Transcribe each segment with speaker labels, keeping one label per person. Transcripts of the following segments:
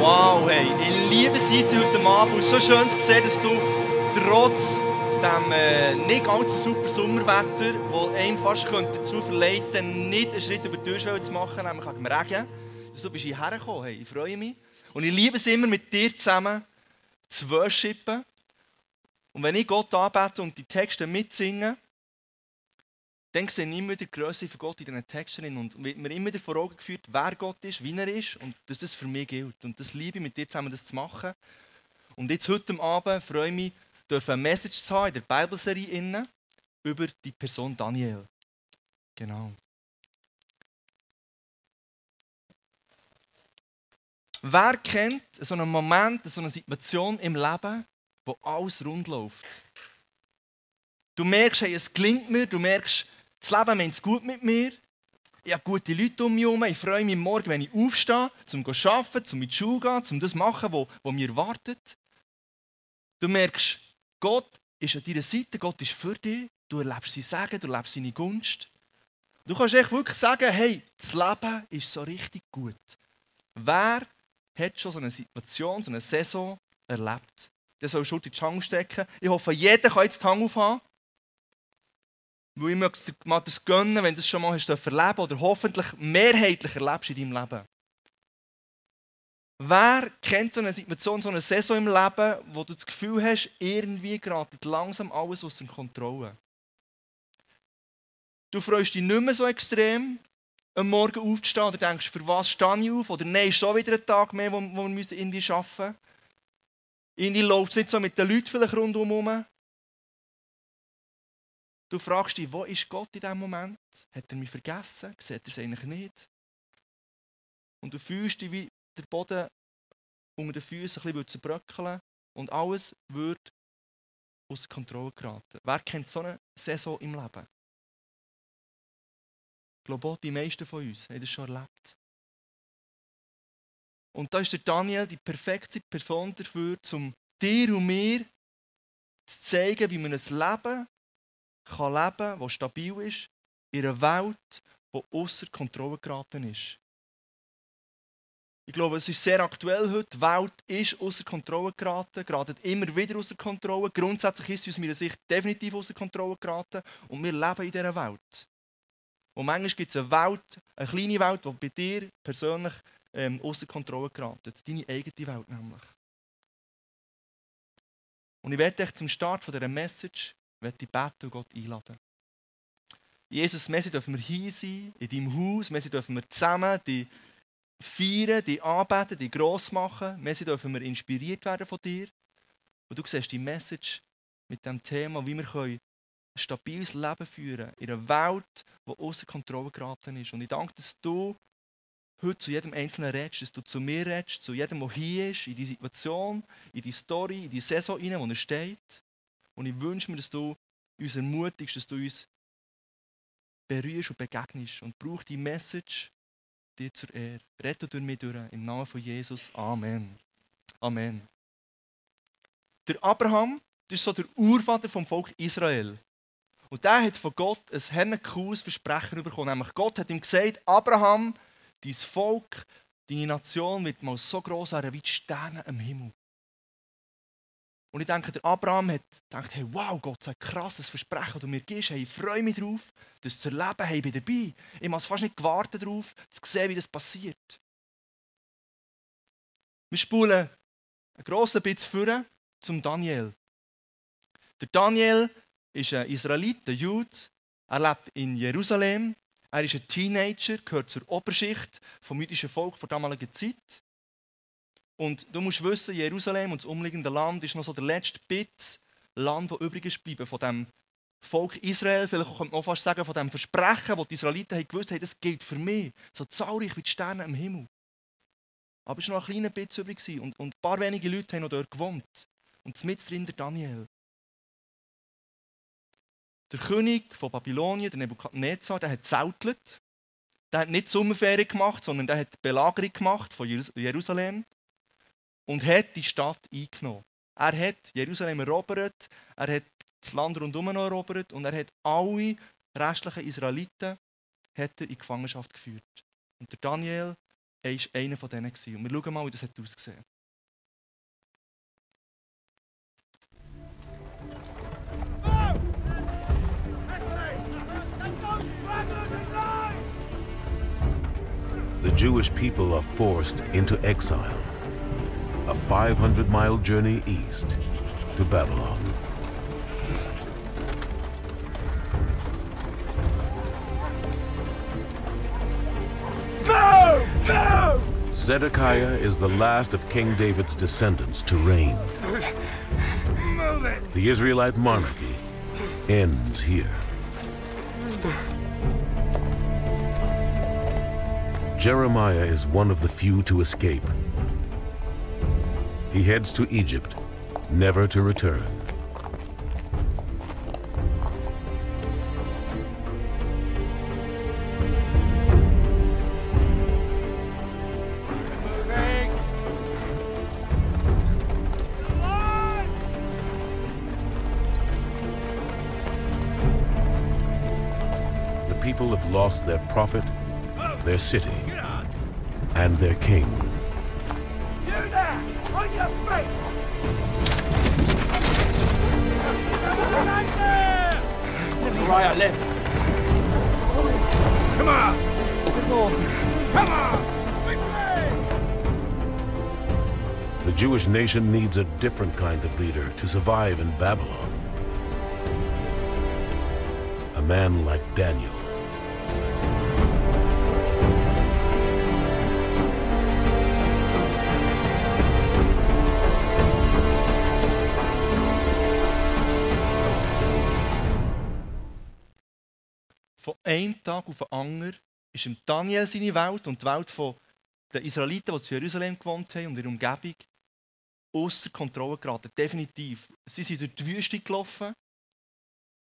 Speaker 1: Wow, hey, ich liebe es heute Abend und so schön zu sehen, dass du trotz dem äh, nicht allzu super Sommerwetter, das einem fast dazu verleiten könnte, nicht einen Schritt über die Türschwelle zu machen, nämlich am Regen, dass du bist hierher gekommen. Hey, ich freue mich. Und ich liebe es immer, mit dir zusammen zu worshipen. Und wenn ich Gott anbete und die Texte mitsinge, dann sehe ich immer die Größe von Gott in diesen Texten und wird mir immer wieder vor Augen geführt, wer Gott ist, wie er ist und dass das für mich gilt. Und das liebe ich, mit dir zusammen das zu machen. Und jetzt heute Abend freue ich mich, eine Message zu haben in der Bibelserie über die Person Daniel. Genau. Wer kennt so einen Moment, so eine Situation im Leben, wo alles rund läuft? Du merkst, hey, es klingt mir, du merkst, das Leben meint es gut mit mir. Ich habe gute Leute um mich herum. Ich freue mich morgen, wenn ich aufstehe, um zu arbeiten, um in die Schule zu gehen, um das zu machen, was mir erwartet. Du merkst, Gott ist an deiner Seite, Gott ist für dich. Du erlebst sein Segen, du erlebst seine Gunst. Du kannst echt wirklich sagen, hey, das Leben ist so richtig gut. Wer hat schon so eine Situation, so eine Saison erlebt? Der soll schon die Hand stecken. Ich hoffe, jeder kann jetzt die Hand aufhaben. Weil ich möchte dir gönnen, wenn du es schon mal hast erleben oder hoffentlich mehrheitlich erlebst in deinem Leben. Wer kennt so eine Situation, so eine Saison im Leben, wo du das Gefühl hast, irgendwie gerade langsam alles aus der Kontrolle? Du freust dich nicht mehr so extrem, am Morgen aufzustehen oder denkst, für was stehe ich auf? Oder nein, ist schon wieder ein Tag mehr, wo, wo wir irgendwie arbeiten müssen. Irgendwie läuft es nicht so mit den Leuten vielleicht rundherum. Du fragst dich, wo ist Gott in diesem Moment? Hat er mich vergessen? Sieht er es eigentlich nicht? Und du fühlst dich wie der Boden unter den Füßen ein bisschen zerbröckeln und alles wird aus Kontrolle geraten. Wer kennt so eine Saison im Leben? Ich glaube die meisten von uns haben das schon erlebt. Und da ist der Daniel die perfekte Person dafür, um dir und mir zu zeigen, wie man ein Leben kann leben kann, das stabil ist, in einer Welt, die außer Kontrolle geraten ist. Ich glaube, es ist sehr aktuell heute. Die Welt ist außer Kontrolle geraten, gerade immer wieder außer Kontrolle. Grundsätzlich ist sie aus meiner Sicht definitiv außer Kontrolle geraten und wir leben in dieser Welt. Und manchmal gibt es eine Welt, eine kleine Welt, die bei dir persönlich ähm, außer Kontrolle geraten. Deine eigene Welt nämlich. Und ich werde dich zum Start dieser Message möchte ich beten und Gott einladen. Jesus, Messi dürfen wir hier sein, in deinem Haus. Messi dürfen wir zusammen die feiern, die anbeten, die gross machen. Messi dürfen wir inspiriert werden von dir. Und du siehst die Message mit dem Thema, wie wir ein stabiles Leben führen können in einer Welt, die außer Kontrolle geraten ist. Und ich danke, dass du heute zu jedem Einzelnen redest, dass du zu mir redest, zu jedem, der hier ist, in die Situation, in die Story, in die Saison hinein, wo er steht. Und ich wünsche mir, dass du uns ermutigst, dass du uns berührst und begegnest. Und brauch die Message dir zur Ehre. Rette durch mich durch. Im Namen von Jesus. Amen. Amen. Der Abraham das ist so der Urvater vom Volk Israel. Und der hat von Gott ein cooles Versprechen bekommen. Nämlich Gott hat ihm gesagt, Abraham, dein Volk, deine Nation wird mal so groß sein wie die Sterne am Himmel. Und ich denke, der Abraham hat gedacht, hey, wow, Gott, so ein krasses Versprechen, das du mir gibst. Hey, ich freue mich darauf, das zu erleben. Hey, ich bin dabei. Ich habe fast nicht gewartet darauf, zu sehen, wie das passiert. Wir spulen ein grosses bisschen vor zum Daniel. Der Daniel ist ein Israelit, ein Jude. Er lebt in Jerusalem. Er ist ein Teenager, gehört zur Oberschicht vom jüdischen Volk der damaligen Zeit. Und du musst wissen, Jerusalem und das umliegende Land ist noch so der letzte Bit Land, das übrig ist geblieben von dem Volk Israel. Vielleicht könnte man auch fast sagen, von dem Versprechen, das die Israeliten haben gewusst haben, das gilt für mich. So zahlreich wie die Sterne im Himmel. Aber es war noch ein kleiner Bit übrig und, und ein paar wenige Leute haben noch dort gewohnt. Und mit drin der Daniel. Der König von Babylonien, der Nebukadnezar, der hat zeltelt. Der hat nicht Sommerferien gemacht, sondern der hat Belagerung gemacht von Jerusalem und hat die Stadt eingenommen. Er hat Jerusalem erobert, er hat das Land rundum erobert und er hat alle restlichen Israeliten hat in Gefangenschaft geführt. Und der Daniel er war einer von denen. Und wir schauen mal, wie das ausgesehen hat.
Speaker 2: The Jewish people are forced into exile, a 500 mile journey east to Babylon. Zedekiah is the last of King David's descendants to reign. The Israelite monarchy ends here. Jeremiah is one of the few to escape. He heads to Egypt, never to return. The people have lost their prophet, their city, and their king.
Speaker 3: On your feet!
Speaker 4: Uriah left.
Speaker 3: Come on! Come on!
Speaker 2: The Jewish nation needs a different kind of leader to survive in Babylon. A man like Daniel.
Speaker 1: Einem Tag auf den anderen ist im Daniel seine Welt und die Welt der Israeliten, die zu Jerusalem gewohnt haben und ihre Umgebung, außer Kontrolle geraten. Definitiv. Sie sind durch die Wüste gelaufen.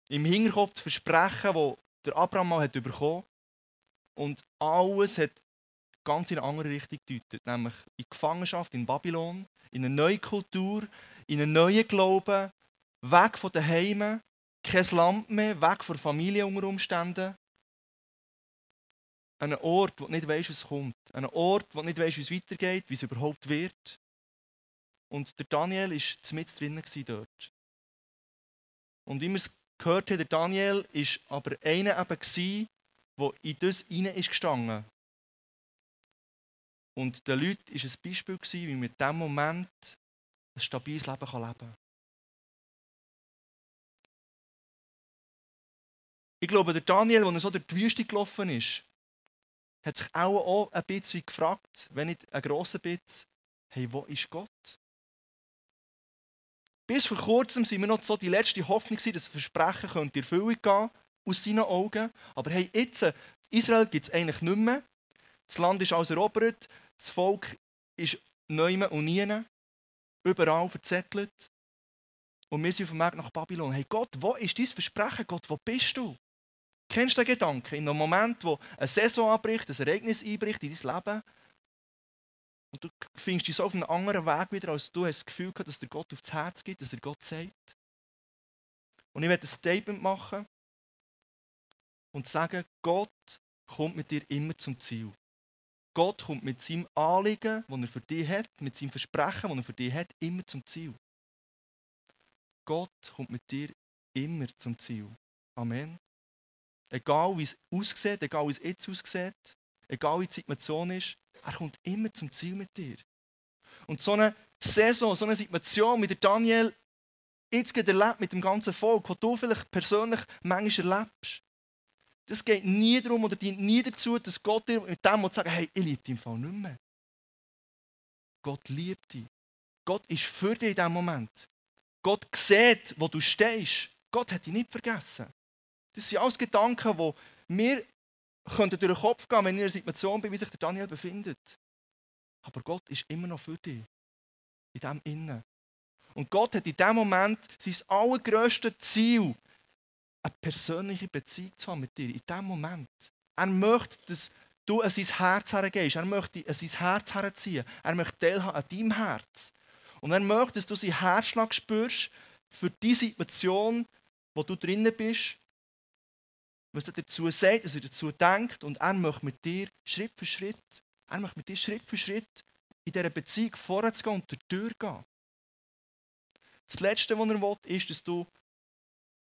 Speaker 1: Im Hinterkopf das Versprechen, das der Abraham mal hat Und alles hat ganz in eine andere Richtung gedeutet. Nämlich in Gefangenschaft in Babylon, in eine neue Kultur, in einen neuen Glauben, weg von den Heimen, kein Land mehr, weg von Familie unter Umständen. An einem Ort, wo du nicht weißt, was kommt. An einem Ort, wo du nicht weißt, wie es weitergeht, wie es überhaupt wird. Und der Daniel war mit drinnen dort. Und wie wir es gehört haben, der Daniel war aber einer eben, der in das hinein ist gestanden. Und den Leuten war ein Beispiel, wie man in diesem Moment ein stabiles Leben leben kann. Ich glaube, der Daniel, der so durch die Wüste gelaufen ist, hat sich auch, ein bisschen gefragt, wenn nicht ein grosser bisschen, hey, wo ist Gott? Bis vor kurzem waren wir noch so die letzte Hoffnung, dass das Versprechen in Erfüllung gehen aus seinen Augen. Aber hey, jetzt, Israel gibt es eigentlich nicht mehr. Das Land ist alles erobert, das Volk ist neu und nie, überall verzettelt. Und wir sind auf dem Weg nach Babylon. Hey Gott, wo ist dein Versprechen? Gott, wo bist du? Kennst du den Gedanken? In einem Moment, wo eine Saison anbricht, ein Ereignis einbricht in dein Leben, und du findest dich so auf einem anderen Weg wieder, als du hast das Gefühl hast, dass der Gott aufs Herz gibt, dass er Gott sagt. Und ich werde ein Statement machen und sagen, Gott kommt mit dir immer zum Ziel. Gott kommt mit seinem Anliegen, das er für dich hat, mit seinem Versprechen, das er für dich hat, immer zum Ziel. Gott kommt mit dir immer zum Ziel. Amen. Egal wie es aussieht, egal wie es jetzt aussieht, egal wie die Situation ist, er kommt immer zum Ziel mit dir. Und so eine Saison, so eine Situation mit Daniel jetzt gerade erlebt mit dem ganzen Volk, das du vielleicht persönlich manchmal erlebst. Das geht nie darum oder dient nie dazu, dass Gott dir mit dem sagen hey, ich liebe dich im Fall nicht mehr. Gott liebt dich. Gott ist für dich in diesem Moment. Gott sieht, wo du stehst. Gott hat dich nicht vergessen. Das sind alles Gedanken, die mir durch den Kopf gehen, wenn ich in einer Situation bin, wie sich der Daniel befindet. Aber Gott ist immer noch für dich. In dem Innen. Und Gott hat in dem Moment sein allergrößtes Ziel, eine persönliche Beziehung zu haben mit dir. In dem Moment. Er möchte, dass du an sein Herz hergehst. Er möchte an sein Herz herziehen. Er möchte teilhaben an deinem Herz. Und er möchte, dass du seinen Herzschlag spürst für die Situation, wo du drinnen bist was er dazu sagt, was er dazu denkt. Und er möchte mit dir Schritt für Schritt Er möchte mit dir Schritt für Schritt in dieser Beziehung vorwärts gehen und gehen. Das Letzte, was er will, ist, dass du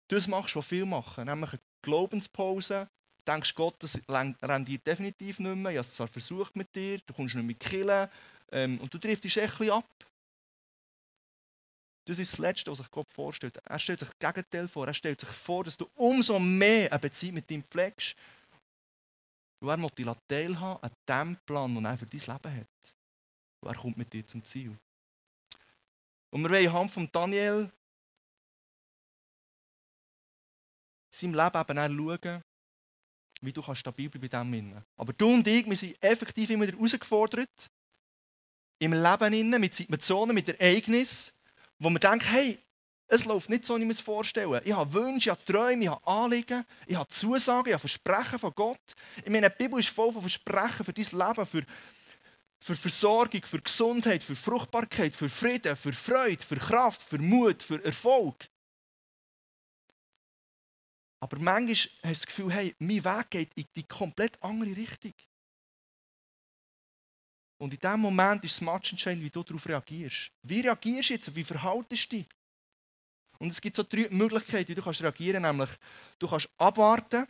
Speaker 1: das machst, was viele machen, nämlich eine Glaubenspause. Du denkst, Gott, das rendiert definitiv nicht mehr. Ich habe es zwar versucht mit dir, du kommst nicht mehr killen ähm, und du triffst dich ein bisschen ab. Das ist das Letzte, was sich Gott vorstellt. Er stellt sich das Gegenteil vor. Er stellt sich vor, dass du umso mehr eine Beziehung mit ihm pflegst. Und er will teilhaben an dem Plan, den er für dein Leben hat. Und er kommt mit dir zum Ziel. Und wir wollen anhand von Daniel seinem Leben eben auch schauen, wie du stabil bleiben bei dem Innen. Aber du und ich, wir sind effektiv immer wieder herausgefordert, im Leben innen, mit Situationen, mit Ereignissen, wo man denkt, hey, es läuft nicht so, wie ich mir es vorstelle. Ich habe Wünsche, ich habe Träume, ich habe Anliegen, ich habe Zusagen, ich habe Versprechen von Gott. Ich meine, die Bibel ist voll von Versprechen für dein Leben, für, für Versorgung, für Gesundheit, für Fruchtbarkeit, für Frieden, für Freude, für Kraft, für Mut, für Erfolg. Aber manchmal hast du das Gefühl, hey, mein Weg geht in die komplett andere Richtung. Und in dem Moment ist es matchentscheidend, wie du darauf reagierst. Wie reagierst du jetzt? Wie verhaltest du dich? Und es gibt so drei Möglichkeiten, wie du kannst reagieren kannst. Nämlich, du kannst abwarten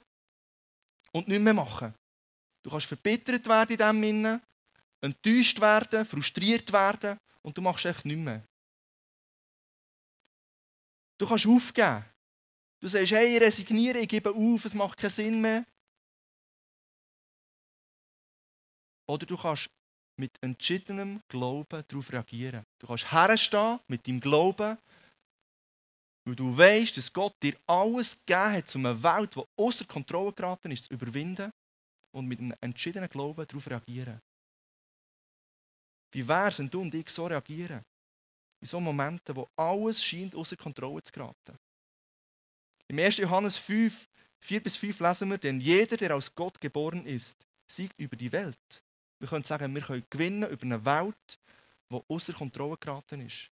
Speaker 1: und nichts mehr machen. Du kannst verbittert werden in dem Sinne, enttäuscht werden, frustriert werden und du machst echt nichts mehr. Du kannst aufgeben. Du sagst, hey, ich resigniere, ich gebe auf, es macht keinen Sinn mehr. Oder du kannst mit entschiedenem Glauben darauf reagieren. Du kannst herstehen mit deinem Glauben, weil du weißt, dass Gott dir alles gegeben hat, um eine Welt, die außer Kontrolle geraten ist, zu überwinden und mit einem entschiedenen Glauben darauf reagieren. Wie wäre wenn du und ich so reagieren? In so Momenten, wo alles scheint, außer Kontrolle zu geraten. Im 1. Johannes 5, 4 bis 5 lesen wir, denn jeder, der aus Gott geboren ist, siegt über die Welt. Wir können sagen, wir können gewinnen über eine Welt, die außer Kontrolle geraten ist.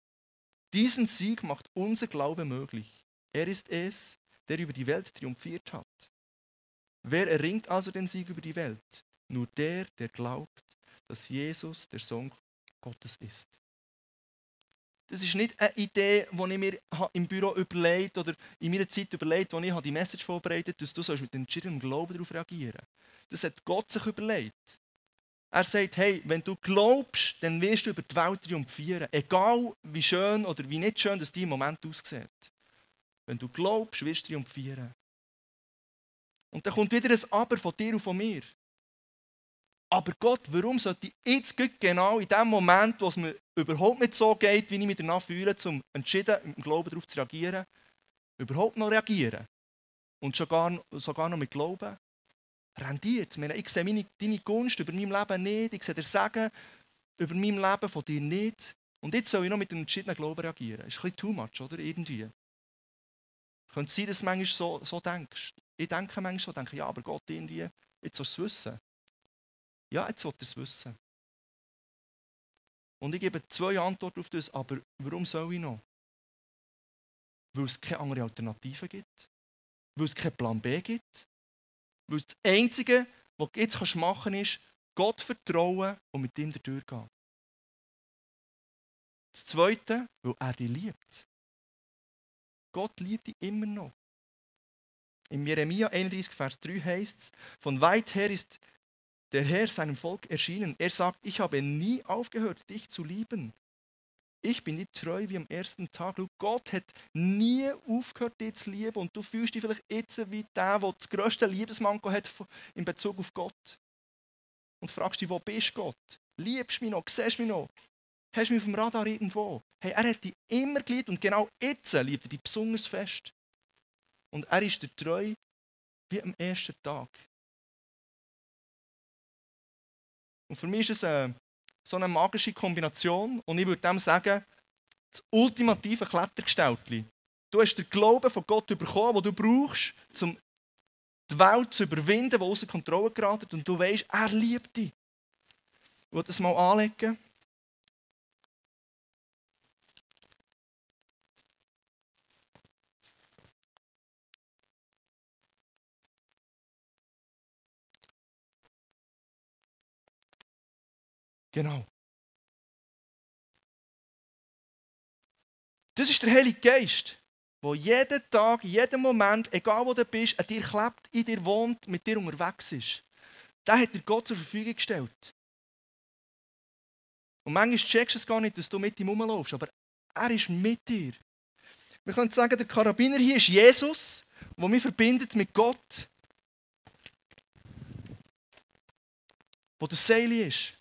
Speaker 1: Diesen Sieg macht unser Glaube möglich. Er ist es, der über die Welt triumphiert hat. Wer erringt also den Sieg über die Welt? Nur der, der glaubt, dass Jesus der Sohn Gottes ist. Das ist nicht eine Idee, die ich mir im Büro überlegt oder in meiner Zeit überlegt, als ich die Message vorbereitet habe, dass du mit entschiedenem Glauben darauf reagieren Das hat Gott sich überlegt. Er sagt, hey, wenn du glaubst, dann wirst du über die Welt triumphieren. Egal wie schön oder wie nicht schön das im Moment aussieht. Wenn du glaubst, wirst du triumphieren. Und dann kommt wieder ein Aber von dir und von mir. Aber Gott, warum sollte ich jetzt genau in dem Moment, wo es mir überhaupt nicht so geht, wie ich mich danach fühle, um entschieden im Glauben darauf zu reagieren, überhaupt noch reagieren? Und sogar, sogar noch mit Glauben? Rendiert. Ich, sehe meine, deine Gunst über mein Leben nicht, ich sehe den Segen über mein Leben von dir nicht. Und jetzt soll ich noch mit einem entschiedenen Glauben reagieren. Das ist ein bisschen too much, oder? Irgendwie. Könnte sein, dass du manchmal so, so denkst. Ich denke manchmal so, denke, ja, aber Gott irgendwie, jetzt soll es wissen. Ja, jetzt soll er es wissen. Und ich gebe zwei Antworten auf das, aber warum soll ich noch? Weil es keine andere Alternative gibt. Weil es keinen Plan B gibt. Weil das Einzige, was du jetzt machen kannst, ist, Gott vertrauen und mit ihm durchgehen. Das Zweite, weil er dich liebt. Gott liebt dich immer noch. In Jeremia 31, Vers 3 heißt es, von weit her ist der Herr seinem Volk erschienen. Er sagt, ich habe nie aufgehört, dich zu lieben ich bin nicht treu wie am ersten Tag. Schau, Gott hat nie aufgehört, dich zu lieben. Und du fühlst dich vielleicht jetzt wie der, der das grösste Liebesmanko hat in Bezug auf Gott. Und fragst dich, wo bist Gott? Liebst du mich noch? Siehst du mich noch? Hast du mich auf dem Radar irgendwo? Hey, er hat dich immer geliebt und genau jetzt liebt er dich besonders fest. Und er ist dir treu wie am ersten Tag. Und für mich ist es eine so eine magische Kombination. Und ich würde dem sagen, das ultimative Klettergestaltli. Du hast den Glauben von Gott bekommen, den du brauchst, um die Welt zu überwinden, die außer Kontrolle geraten. Und du weißt, er liebt dich. Ich will das mal anlegen. Genau. Das ist der Heilige Geist, der jeden Tag, jeden Moment, egal wo du bist, an dir klebt, in dir wohnt, mit dir unterwegs ist. Den hat dir Gott zur Verfügung gestellt. Und manchmal checkst du es gar nicht, dass du mit ihm rumlaufst, aber er ist mit dir. Wir können sagen, der Karabiner hier ist Jesus, der mich verbindet mit Gott. Wo der Seil ist.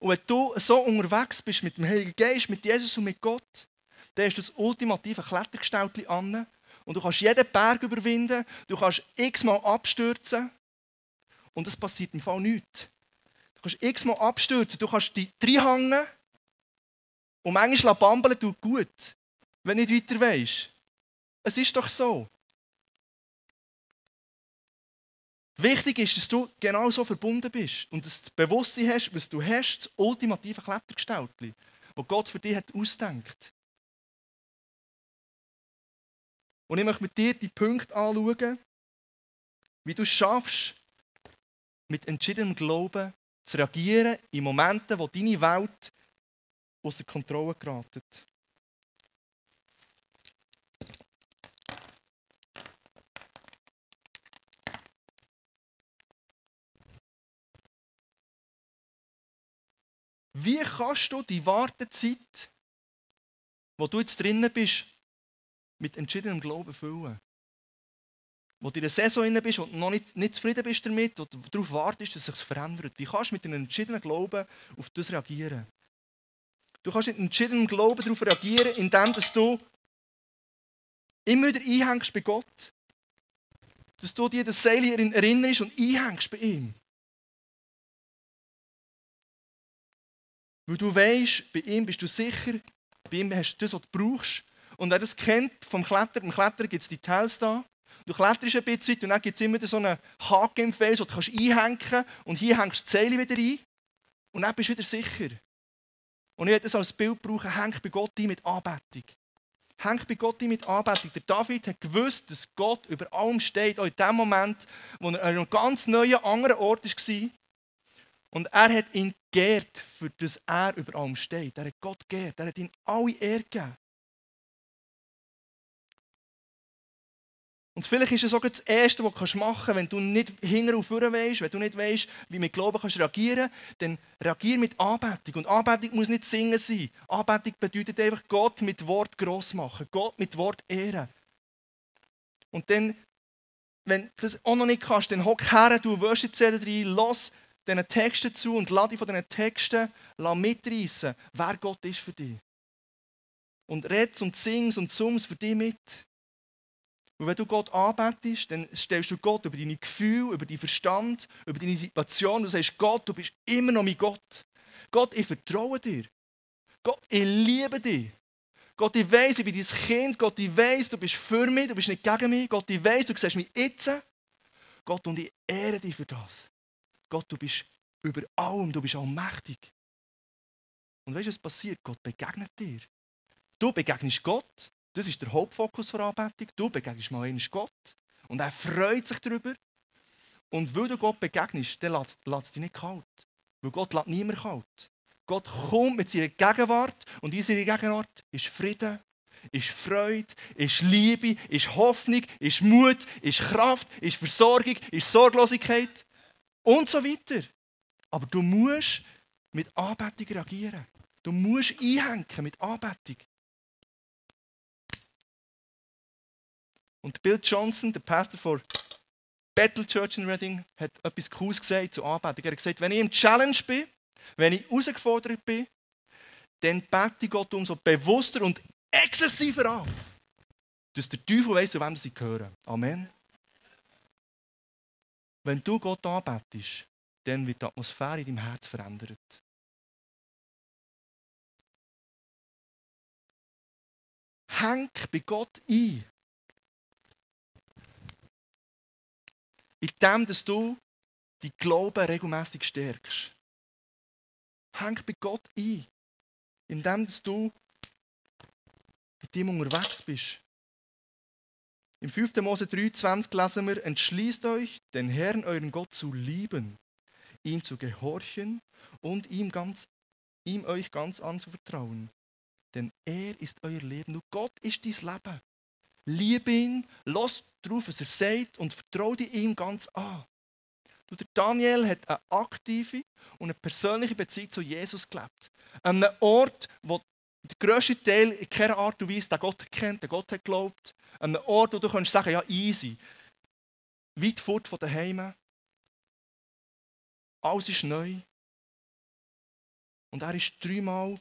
Speaker 1: Und wenn du so unterwegs bist mit dem Heiligen Geist, mit Jesus und mit Gott, dann du das ultimative Klettergestell an und du kannst jeden Berg überwinden, du kannst x-mal abstürzen und es passiert im Fall nichts. Du kannst x-mal abstürzen, du kannst dich reinhängen und manchmal bambeln tut gut, wenn du nicht weiter weißt. Es ist doch so. Wichtig ist, dass du genau so verbunden bist und dass du Bewusstsein hast, was du hast, das ultimative Klettergestaltli, das Gott für dich hat ausdenkt. Und ich möchte mit dir die Punkte anschauen, wie du es schaffst, mit entschiedenem Glauben zu reagieren in Momenten, wo deine Welt außer Kontrolle geraten. Wie kannst du die Wartezeit, wo du jetzt drinnen bist, mit entschiedenem Glauben füllen? Wo du in der Saison drin bist und noch nicht, nicht zufrieden bist damit, und darauf wartest, dass es sich verändert. Wie kannst du mit einem entschiedenen Glauben auf das reagieren? Du kannst mit einem entschiedenen Glauben darauf reagieren, indem du immer wieder einhängst bei Gott. Dass du dir das Seil erinnerst und einhängst bei ihm. Weil du weißt, bei ihm bist du sicher, bei ihm hast du das, was du brauchst. Und wer das kennt vom Klettern, beim Klettern gibt es Details da. Du kletterst ein bisschen und dann gibt es immer so einen Haken im Fels, den du einhängen kannst. Und hier hängst du die Seile wieder ein. Und dann bist du wieder sicher. Und ich werde das als Bild brauchen, hängt bei Gott ein mit Anbetung. Hängt bei Gott ein mit Anbetung. Der David hat gewusst, dass Gott über allem steht, auch in dem Moment, wo er an einem ganz neuen, anderen Ort war. Und er hat ihn geehrt, für das er über allem steht. Er hat Gott geehrt. Er hat ihm alle Ehre gegeben. Und vielleicht ist es auch das Erste, was du machen kannst, wenn du nicht hinten und vorne weißt, wenn du nicht weißt, wie mit Glauben kannst reagieren kannst, dann reagier mit Anbetung. Und Anbetung muss nicht singen sein. Anbetung bedeutet einfach Gott mit Wort gross machen, Gott mit Wort ehren. Und dann, wenn du das auch noch nicht kannst, dann hock her, du Worship-CD rein, los diesen Texten zu und lass dich von diesen Texten mitreißen, wer Gott ist für dich. Und redst und singst und summst für dich mit. Und wenn du Gott anbetest, dann stellst du Gott über deine Gefühle, über deinen Verstand, über deine Situation. Du sagst, Gott, du bist immer noch mein Gott. Gott, ich vertraue dir. Gott, ich liebe dich. Gott, ich weiss, ich bin dein Kind. Gott, ich weiss, du bist für mich, du bist nicht gegen mich. Gott, ich weiss, du siehst mich jetzt. Gott, und ich ehre dich für das. Gott, du bist über allem, du bist allmächtig. Und weißt du, was passiert? Gott begegnet dir. Du begegnest Gott, das ist der Hauptfokus der Anbetung. Du begegnest mal einmal Gott und er freut sich darüber. Und weil du Gott begegnest, dann lässt es dich nicht kalt. Weil Gott lässt niemand kalt. Gott kommt mit seiner Gegenwart und in seiner Gegenwart ist Frieden, ist Freude, ist Liebe, ist Hoffnung, ist Mut, ist Kraft, ist Versorgung, ist Sorglosigkeit und so weiter. Aber du musst mit Anbetung reagieren. Du musst einhängen mit Anbetung. Und Bill Johnson, der Pastor von Battle Church in Reading, hat etwas Cooles gesagt zu Anbetung. Er hat gesagt, wenn ich im Challenge bin, wenn ich herausgefordert bin, dann bete ich Gott umso bewusster und exzessiver an, dass der Teufel weiss, zu wem sie gehören. Amen. Wenn du Gott anbetest, dann wird die Atmosphäre in deinem Herz verändert. Häng bei Gott ein. In dem, dass du die Glauben regelmäßig stärkst. Häng bei Gott ein. In dem, dass du mit ihm unterwegs bist. Im 5. Mose 23 lesen wir, entschließt euch, den Herrn, euren Gott, zu lieben. ihm zu gehorchen und ihm, ganz, ihm euch ganz anzuvertrauen. Denn er ist euer Leben und Gott ist dein Leben. Liebe ihn, lass darauf, was er sagt und vertraue ihm ganz an. Du, der Daniel hat eine aktive und eine persönliche Beziehung zu Jesus gelebt. An einem Ort, wo der grösste Teil in keiner Art und Weise den Gott kennt, den Gott hat geglaubt. An einem Ort, wo du kannst sagen, ja, easy. Weit fort von daheim. Alles ist neu. Und er ist dreimal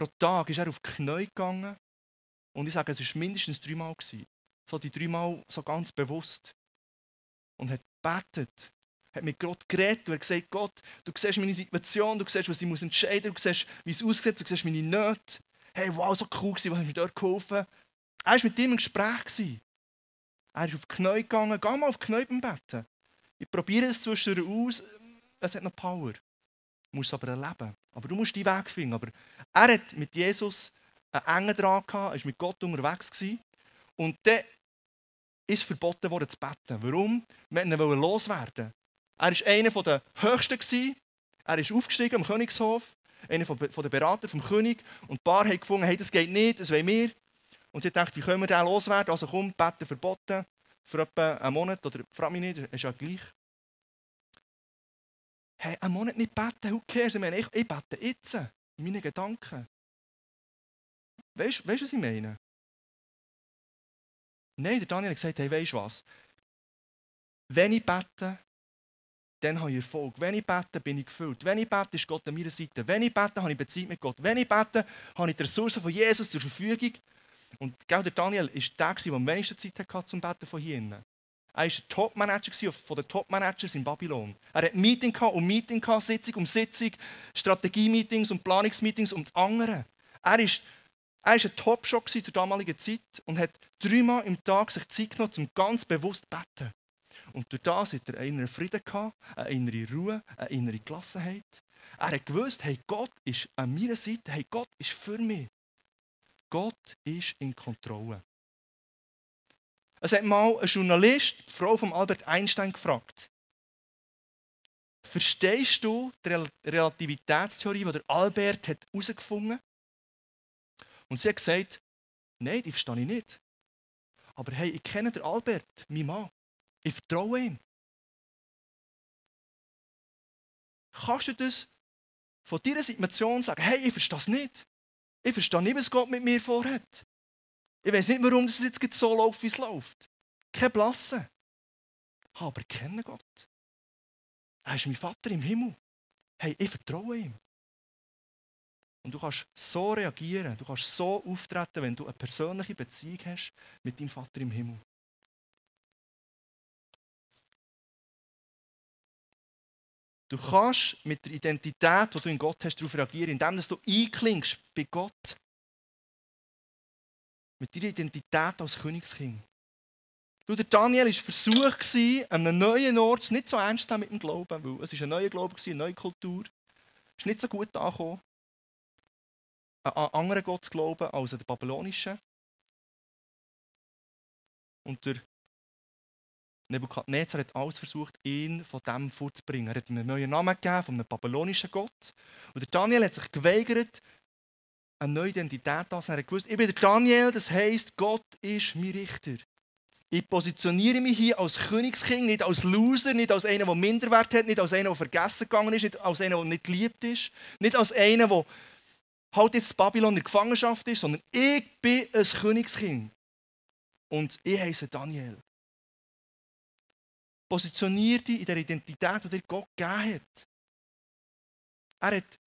Speaker 1: pro Tag ist er auf die Knie gegangen. Und ich sage, es war mindestens dreimal. So die dreimal so ganz bewusst. Und hat gebetet. Hat mit Gott geredet und hat gesagt, Gott, du siehst meine Situation, du siehst, was ich entscheiden muss, du siehst, wie es aussieht, du siehst meine Nöte. Hey, wow, so cool was hast du mir dort geholfen? Er war mit ihm im Gespräch. Er ist auf die Knie gegangen. Geh mal auf die Knie beim Betten. Ich probiere es zwischendurch aus. Es hat noch Power. Du musst es aber erleben. Aber du musst deinen Weg finden. Aber er hat mit Jesus einen engen Draht gehabt, er war mit Gott unterwegs. Gewesen. Und dann ist verboten worden zu beten. Warum? Wir wollten loswerden. Er war einer der Höchsten. Er ist aufgestiegen am Königshof. Einer der Berater vom König. Und ein paar haben gefunden, hey, das geht nicht, das wollen wir. Und sie dachten, wie können wir den loswerden? Also komm, beten verboten. Für etwa einen Monat. Oder frag mich nicht, ist ja gleich. Hey, einen Monat nicht beten, who cares? Ich meine, ich, ich bete jetzt. In meinen Gedanken. Weißt du, was ich meine? Nein, der Daniel hat gesagt, hey, weißt du was? Wenn ich bete, dann habe ich Erfolg. Wenn ich bete, bin ich gefüllt. Wenn ich bete, ist Gott an meiner Seite. Wenn ich bete, habe ich Beziehung mit Gott. Wenn ich bete, habe ich die Ressourcen von Jesus zur Verfügung. Und der Daniel war der, der am meisten Zeit hatte zum Beten von hier. Er war der Top-Manager von den Top-Managers in Babylon. Er hatte Meeting um Meeting, Sitzung um Sitzung, Strategie-Meetings und Planungsmeetings um das andere. Er er war ein Top-Shot zur damaligen Zeit und hat dreimal im Tag sich Zeit genommen, um ganz bewusst zu beten. Und durch das hat er einen inneren Frieden gehabt, eine innere Ruhe, eine innere Gelassenheit. Er hat gewusst, hey, Gott ist an meiner Seite, hey, Gott ist für mich. Gott ist in Kontrolle. Es hat mal ein Journalist, die Frau von Albert Einstein, gefragt: Verstehst du die Relativitätstheorie, die Albert herausgefunden hat? Und sie hat gesagt, nein, die verstehe ich nicht. Aber hey, ich kenne den Albert, mein Mann. Ich vertraue ihm. Kannst du das von deiner Situation sagen, hey, ich verstehe es nicht. Ich verstehe nicht, was Gott mit mir vorhat. Ich weiß nicht, warum es jetzt so läuft, wie es läuft. Kein Blasse. Aber ich kenne Gott. Er ist mein Vater im Himmel. Hey, ich vertraue ihm. Und du kannst so reagieren, du kannst so auftreten, wenn du eine persönliche Beziehung hast mit deinem Vater im Himmel. Du kannst mit der Identität, die du in Gott hast, darauf reagieren, indem du einklingst bei Gott. Mit deiner Identität als Königskind. Du, der Daniel war versucht, an einem neuen Ort nicht so ernst zu mit dem Glauben, weil es war ein neuer Glaube, eine neue Kultur. Es ist nicht so gut angekommen an anderen Gott zu glauben als an den babylonischen. Und der Nebukadnezar hat alles versucht, ihn von dem vorzubringen. Er hat ihm einen neuen Namen gegeben, von einem babylonischen Gott. Und der Daniel hat sich geweigert, eine neue Identität anzunehmen. Er hat gewusst, ich bin der Daniel, das heisst, Gott ist mein Richter. Ich positioniere mich hier als Königskind, nicht als Loser, nicht als einer, der Minderwert hat, nicht als einer, der vergessen gegangen ist, nicht als einer, der nicht geliebt ist, nicht als einer, der halt jetzt Babylon in der Gefangenschaft ist, sondern ich bin ein Königskind. Und ich heiße Daniel. Positionier dich in der Identität, die dir Gott gegeben hat. Er hat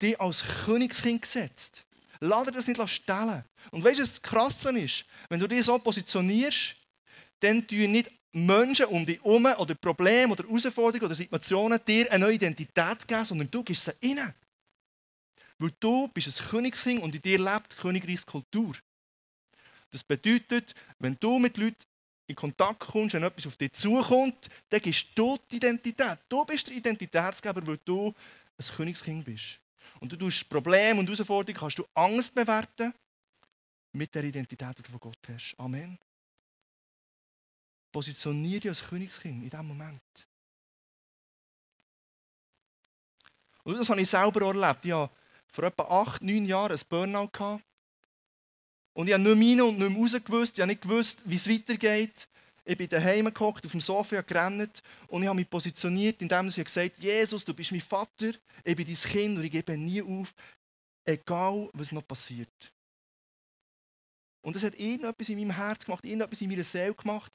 Speaker 1: dich als Königskind gesetzt. Lass dir das nicht stellen. Und weißt du, was das Krasse ist? Wenn du dich so positionierst, dann tun nicht Menschen um dich herum oder Probleme oder Herausforderungen oder Situationen dir eine neue Identität geben, sondern du gibst sie ihnen. Weil du bist ein Königskind und in dir lebt Königreichskultur. Das bedeutet, wenn du mit Leuten in Kontakt kommst, wenn etwas auf dich zukommt, dann gibst du die Identität. Du bist der Identitätsgeber, weil du ein Königskind bist. Und du tust Probleme und Herausforderungen, kannst du Angst bewerten mit der Identität, die du von Gott hast. Amen. Positionier dich als Königskind in diesem Moment. Und das habe ich selber erlebt. Ich hatte vor etwa acht, neun Jahren ein Burnout. Gehabt. Und ich habe nicht mehr rein und nicht mehr raus gewusst. Ich habe nicht gewusst, wie es weitergeht. Ich bin daheim gehockt, auf dem Sofa gerannt und ich habe mich positioniert, indem ich gesagt habe, Jesus, du bist mein Vater, ich bin dein Kind und ich gebe nie auf, egal was noch passiert. Und das hat irgendetwas in meinem Herz gemacht, irgendetwas in meiner Seele gemacht.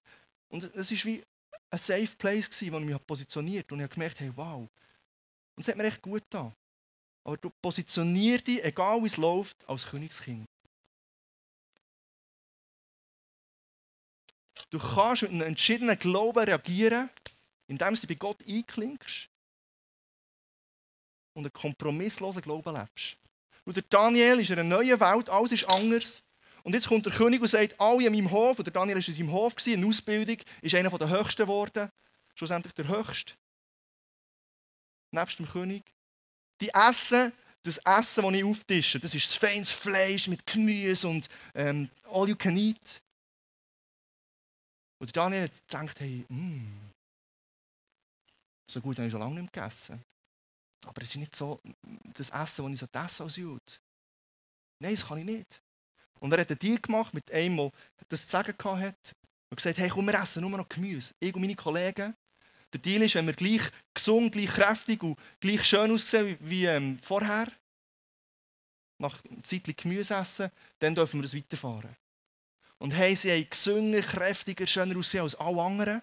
Speaker 1: Und es war wie ein Safe Place, wo ich mich positioniert habe. Und ich habe gemerkt, hey, wow. Und es hat mir echt gut getan. Aber du positionierst dich, egal wie es läuft, als Königskind. Du kannst mit einem entschiedenen Glauben reagieren, indem du bei Gott einklinkst und einen kompromisslosen Glauben lebst. Und der Daniel ist in einer neuen Welt, alles ist anders. Und jetzt kommt der König und sagt, alle in meinem Hof, und der Daniel war in seinem Hof, in Ausbildung, ist einer der Höchsten geworden, schlussendlich der Höchste. Nebst dem König. Die Essen, das Essen, das ich auftische, das ist feines Fleisch mit Gemüse und ähm, all you can eat. Und Daniel hat gedacht, hey, mm, so gut habe ich schon lange nicht gegessen. Aber es ist nicht so das Essen, das ich so esse als Jude. Nein, das kann ich nicht. Und er hat einen Deal gemacht mit einem, der das zu sagen hatte. Und gesagt, hey, komm, wir essen nur noch Gemüse. Ich und meine Kollegen. Der Deal ist, wenn wir gleich gesund, gleich kräftig und gleich schön aussehen wie, wie ähm, vorher, nach einer Zeit Gemüse essen, dann dürfen wir das weiterfahren. Und hey, sie haben gesünger, kräftiger, schöner aussehen als alle anderen.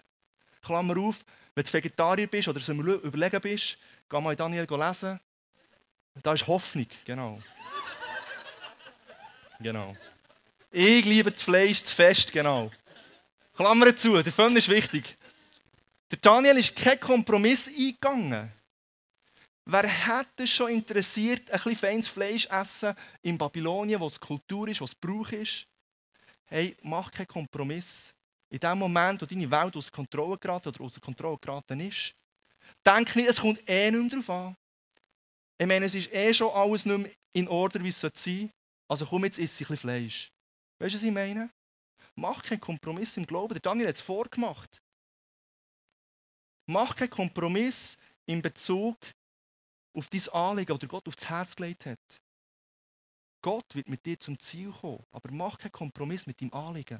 Speaker 1: Klammer auf, wenn du Vegetarier bist oder so überlegen bist, geh mal Daniel lesen. Da ist Hoffnung, genau. genau. Ich liebe das Fleisch, das Fest, genau. Klammer zu, der Fun ist wichtig. Der Daniel ist kein Kompromiss eingegangen. Wer hätte schon interessiert, ein bisschen feines Fleisch essen in Babylonien, wo es Kultur ist, wo es Brauch ist? Hey, mach keinen Kompromiss. In dem Moment, wo deine Welt aus Kontrolle geraten oder aus Kontrolle geraten ist, denk nicht, es kommt eh nicht mehr darauf an. Ich meine, es ist eh schon alles nicht mehr in Ordnung, wie es sein sollte. Also komm, jetzt isst ein bisschen Fleisch. Weißt du, was ich meine? Mach keinen Kompromiss im Glauben. Der Daniel hat es vorgemacht. Mach keinen Kompromiss in Bezug auf dein Anliegen oder Gott aufs Herz gelegt hat. Gott wird mit dir zum Ziel kommen. Aber mach keinen Kompromiss mit deinem Anliegen,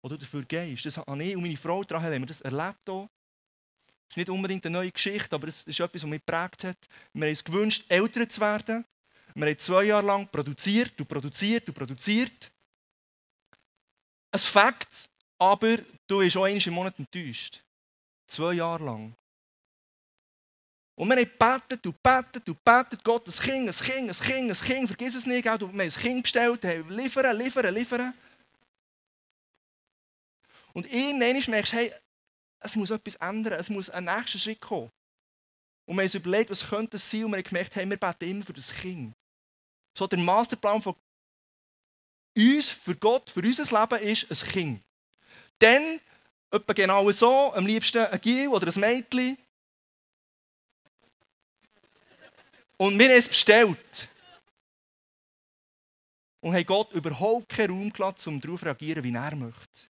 Speaker 1: wo du dafür gehst. Das habe ich und meine Frau daran haben wir das erlebt. Hier. Das ist nicht unbedingt eine neue Geschichte, aber es ist etwas, was mich geprägt hat. Wir haben uns gewünscht, älter zu werden. Wir haben zwei Jahre lang produziert und produziert und produziert. Ein Fakt, aber du bist auch einmal im Monat enttäuscht. Zwei Jahre lang. Und wir haben gebetet und gebetet und gebetet, Gott, ein Kind, ein Kind, ein Kind, ein Kind, vergiss es nicht, wir haben ein Kind bestellt, haben liefern, liefern, liefern. Und irgendwann merkst du, hey, es muss etwas ändern, es muss ein nächster Schritt kommen. Und wir haben uns überlegt, was könnte es sein, und wir haben gemerkt, hey, wir beten immer für das Kind. So der Masterplan von uns, für Gott, für unser Leben ist ein Kind. Dann, etwa genau so, am liebsten ein Gil oder ein Mädchen, Und wir haben es bestellt. Und haben Gott überhaupt keinen Raum gelassen, um darauf zu reagieren, wie er möchte.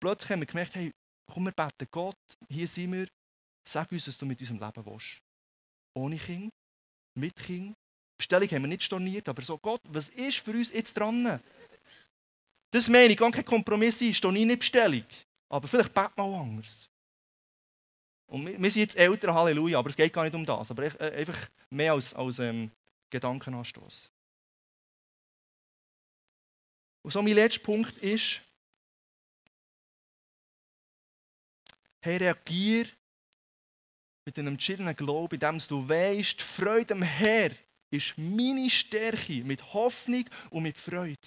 Speaker 1: Plötzlich haben wir gemerkt, hey, komm, wir beten Gott, hier sind wir, sag uns, was du mit unserem Leben willst. Ohne Kind, mit Kind. Bestellung haben wir nicht storniert, aber so, Gott, was ist für uns jetzt dran? Das meine ich, gar kein Kompromiss ist, stehe nicht Bestellung. Aber vielleicht beten wir auch anders. Und wir, sind jetzt älter, Halleluja, aber es geht gar nicht um das. Aber äh, einfach mehr als, als ähm, Gedankenanstoß. Und so mein letzter Punkt ist, hey, reagier mit einem entschiedenen Glauben, indem du weißt, die Freude am Herr ist meine Stärke mit Hoffnung und mit Freude.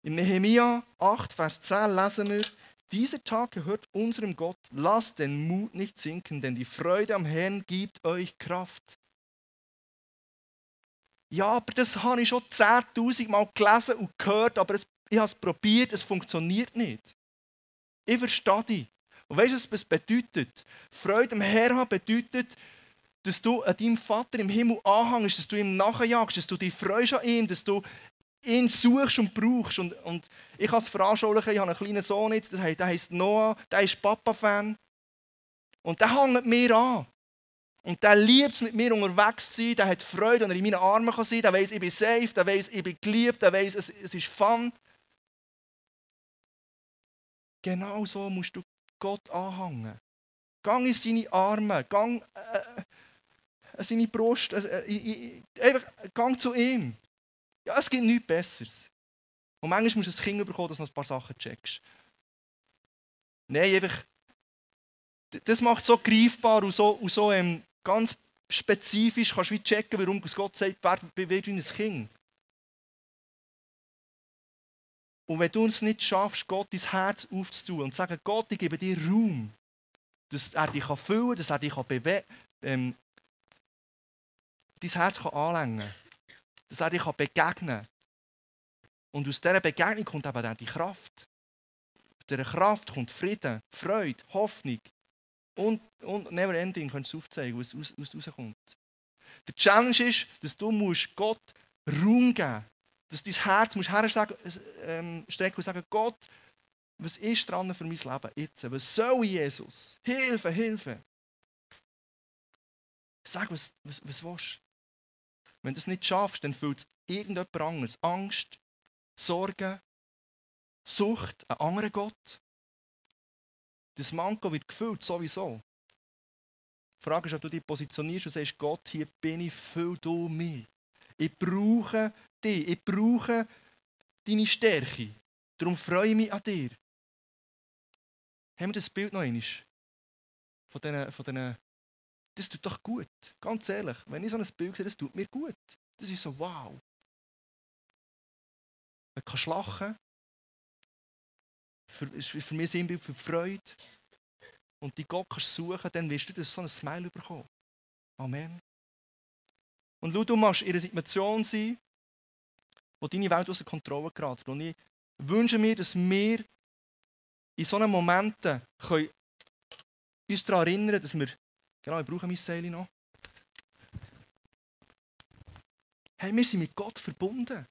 Speaker 1: In Nehemiah 8, Vers 10 lesen wir, dieser Tag gehört unserem Gott. Lasst den Mut nicht sinken, denn die Freude am Herrn gibt euch Kraft. Ja, aber das habe ich schon 10.000 Mal gelesen und gehört, aber ich habe es probiert, es funktioniert nicht. Ich verstehe dich. Und weißt du, was es bedeutet? Freude am Herrn bedeutet, dass du an deinem Vater im Himmel anhängst, dass du ihm nachjagst, dass du dich freust an ihm, dass du ihn suchst und brauchst. Und, und ich kann es veranschaulichen, ich habe einen kleinen Sohn jetzt, der heisst Noah, der ist Papa-Fan. Und der hängt mir an. Und der liebt es, mit mir unterwegs zu sein, der hat Freude, wenn er in meinen Armen sein kann, der weiß, ich bin safe, der weiß, ich bin geliebt, der weiß, es, es ist Fun. Genau so musst du Gott anhängen. Gang in seine Arme, gang äh, an seine Brust, äh, äh, einfach gang zu ihm. Ja, es gibt nichts Besseres. Und manchmal musst du ein Kind bekommen, dass du noch ein paar Sachen checkst. Nein, einfach, das macht es so greifbar und so, und so ähm, ganz spezifisch, kannst du wie checken, warum Gott sagt, wer wird wie ein Kind. Und wenn du es nicht schaffst, Gott dein Herz aufzutun und zu sagen, Gott, ich gebe dir Raum, dass er dich füllen kann, dass er dich bewegen ähm, dein Herz kann anlängen dass er dich begegnen kann. Und aus dieser Begegnung kommt eben dann die Kraft. Aus dieser Kraft kommt Frieden, Freude, Hoffnung und, und Never Ending, kannst du aufzeigen, was aus, aus rauskommt. Der Challenge ist, dass du musst Gott Raum geben musst. Dass dein Herz musst herstrecken ähm, und sagen, Gott, was ist dran für mein Leben jetzt? Was soll Jesus? Hilfe, Hilfe. Sag, was, was, was willst? Wenn du es nicht schaffst, dann fühlt es irgendjemand anderes. Angst, Sorge, Sucht, ein anderer Gott. Das Manko wird gefüllt, sowieso. Die Frage ist, ob du dich positionierst und sagst, Gott, hier bin ich, füll du mich. Ich brauche dich, ich brauche deine Stärke. Darum freue ich mich an dir. Haben wir das Bild noch einmal? Von diesen, von diesen das tut doch gut. Ganz ehrlich, wenn ich so ein Bild sehe, das tut mir gut. Das ist so, wow. Man kann lachen. Für, ist für mich Sinnbild für die Freude. Und die Gott kannst suchen, dann wirst du das so ein Smile bekommen. Amen. Und schau, du musst in einer Situation sein, wo deine Welt außer Kontrolle gerät. Und ich wünsche mir, dass wir in solchen Momenten können uns daran erinnern können, dass wir Genau, ich brauche mein Seil noch. Hey, wir sind mit Gott verbunden.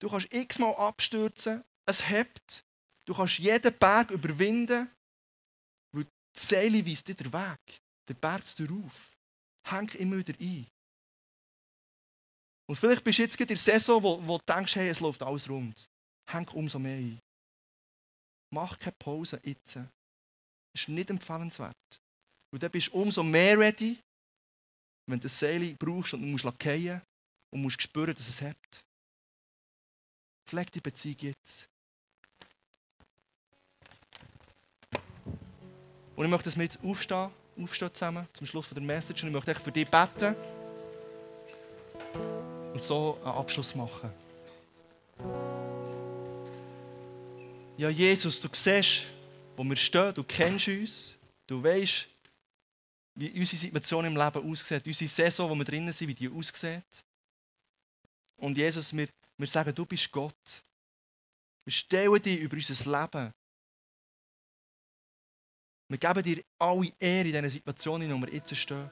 Speaker 1: Du kannst x-mal abstürzen, es hebt. Du kannst jeden Berg überwinden, weil die Seile weist dir den Weg. Der Berg dir auf. Häng immer wieder ein. Und vielleicht bist du jetzt in der Saison, wo, wo du denkst, hey, es läuft alles rund. Häng umso mehr ein. Mach keine Pause jetzt. Das ist nicht empfehlenswert. Und dann bist du umso mehr ready, wenn du das Seil brauchst und du musst lackieren und musst spüren, dass es hat. Pfleg die Beziehung jetzt. Und ich möchte, dass wir jetzt aufstehen, aufstehen zusammen, zum Schluss von der Message. Und ich möchte für dich beten und so einen Abschluss machen. Ja, Jesus, du siehst, wo wir stehen, du kennst uns, du weißt, wie unsere Situation im Leben aussieht, unsere Saison, wo wir drinnen sind, wie die aussieht. Und Jesus, wir, wir sagen, du bist Gott. Wir stellen dich über unser Leben. Wir geben dir alle Ehre in diesen Situationen, in denen wir jetzt stehen.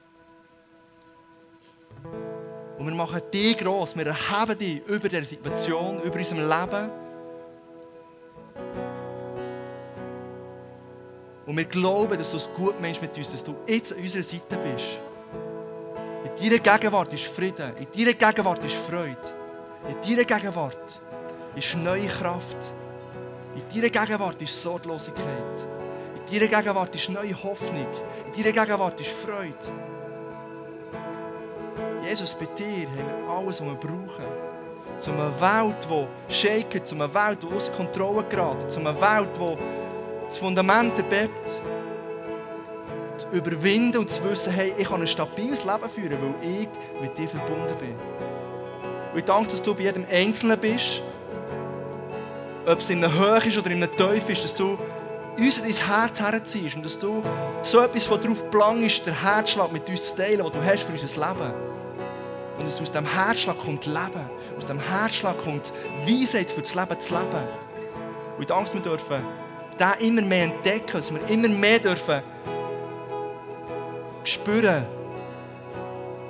Speaker 1: Und wir machen dich gross, wir erheben dich über diese Situation, über unserem Leben. Und wir glauben, dass du es gut meinst mit uns, dass du jetzt an unserer Seite bist. In deiner Gegenwart ist Frieden, in deiner Gegenwart ist Freude, in deiner Gegenwart ist neue Kraft, in deiner Gegenwart ist Sorglosigkeit, in deiner Gegenwart ist neue Hoffnung, in deiner Gegenwart ist Freude. Jesus, bei dir haben wir alles, was wir brauchen. Zu einer Welt, die shaket, zu einer Welt, die aus Kontrolle gerät, zu einer Welt, die das Fundament der Bett zu überwinden und zu wissen, hey, ich kann ein stabiles Leben führen, weil ich mit dir verbunden bin. Und ich danke, dass du bei jedem Einzelnen bist, ob es in einer Höhe ist oder in einer Teufel ist, dass du uns in dein Herz herziehst und dass du so etwas, was darauf planst, der Herzschlag mit uns zu teilen, was du hast für unser Leben. Und dass aus dem Herzschlag kommt Leben. Aus dem Herzschlag kommt Weisheit für das Leben zu leben. Und ich danke, dass wir dürfen den immer mehr entdecken, dass wir immer mehr dürfen spüren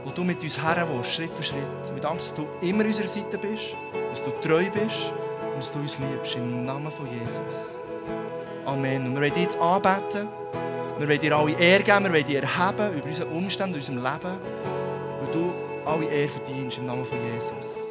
Speaker 1: wo du mit uns her willst, Schritt für Schritt. Wir danken, dass du immer an unserer Seite bist, dass du treu bist und dass du uns liebst. Im Namen von Jesus. Amen. Und wir wollen dich jetzt anbeten. Wir wollen dir alle Ehre geben, wir wollen dich erheben über unsere Umstände, über unser Leben, weil du alle Ehre verdienst im Namen von Jesus.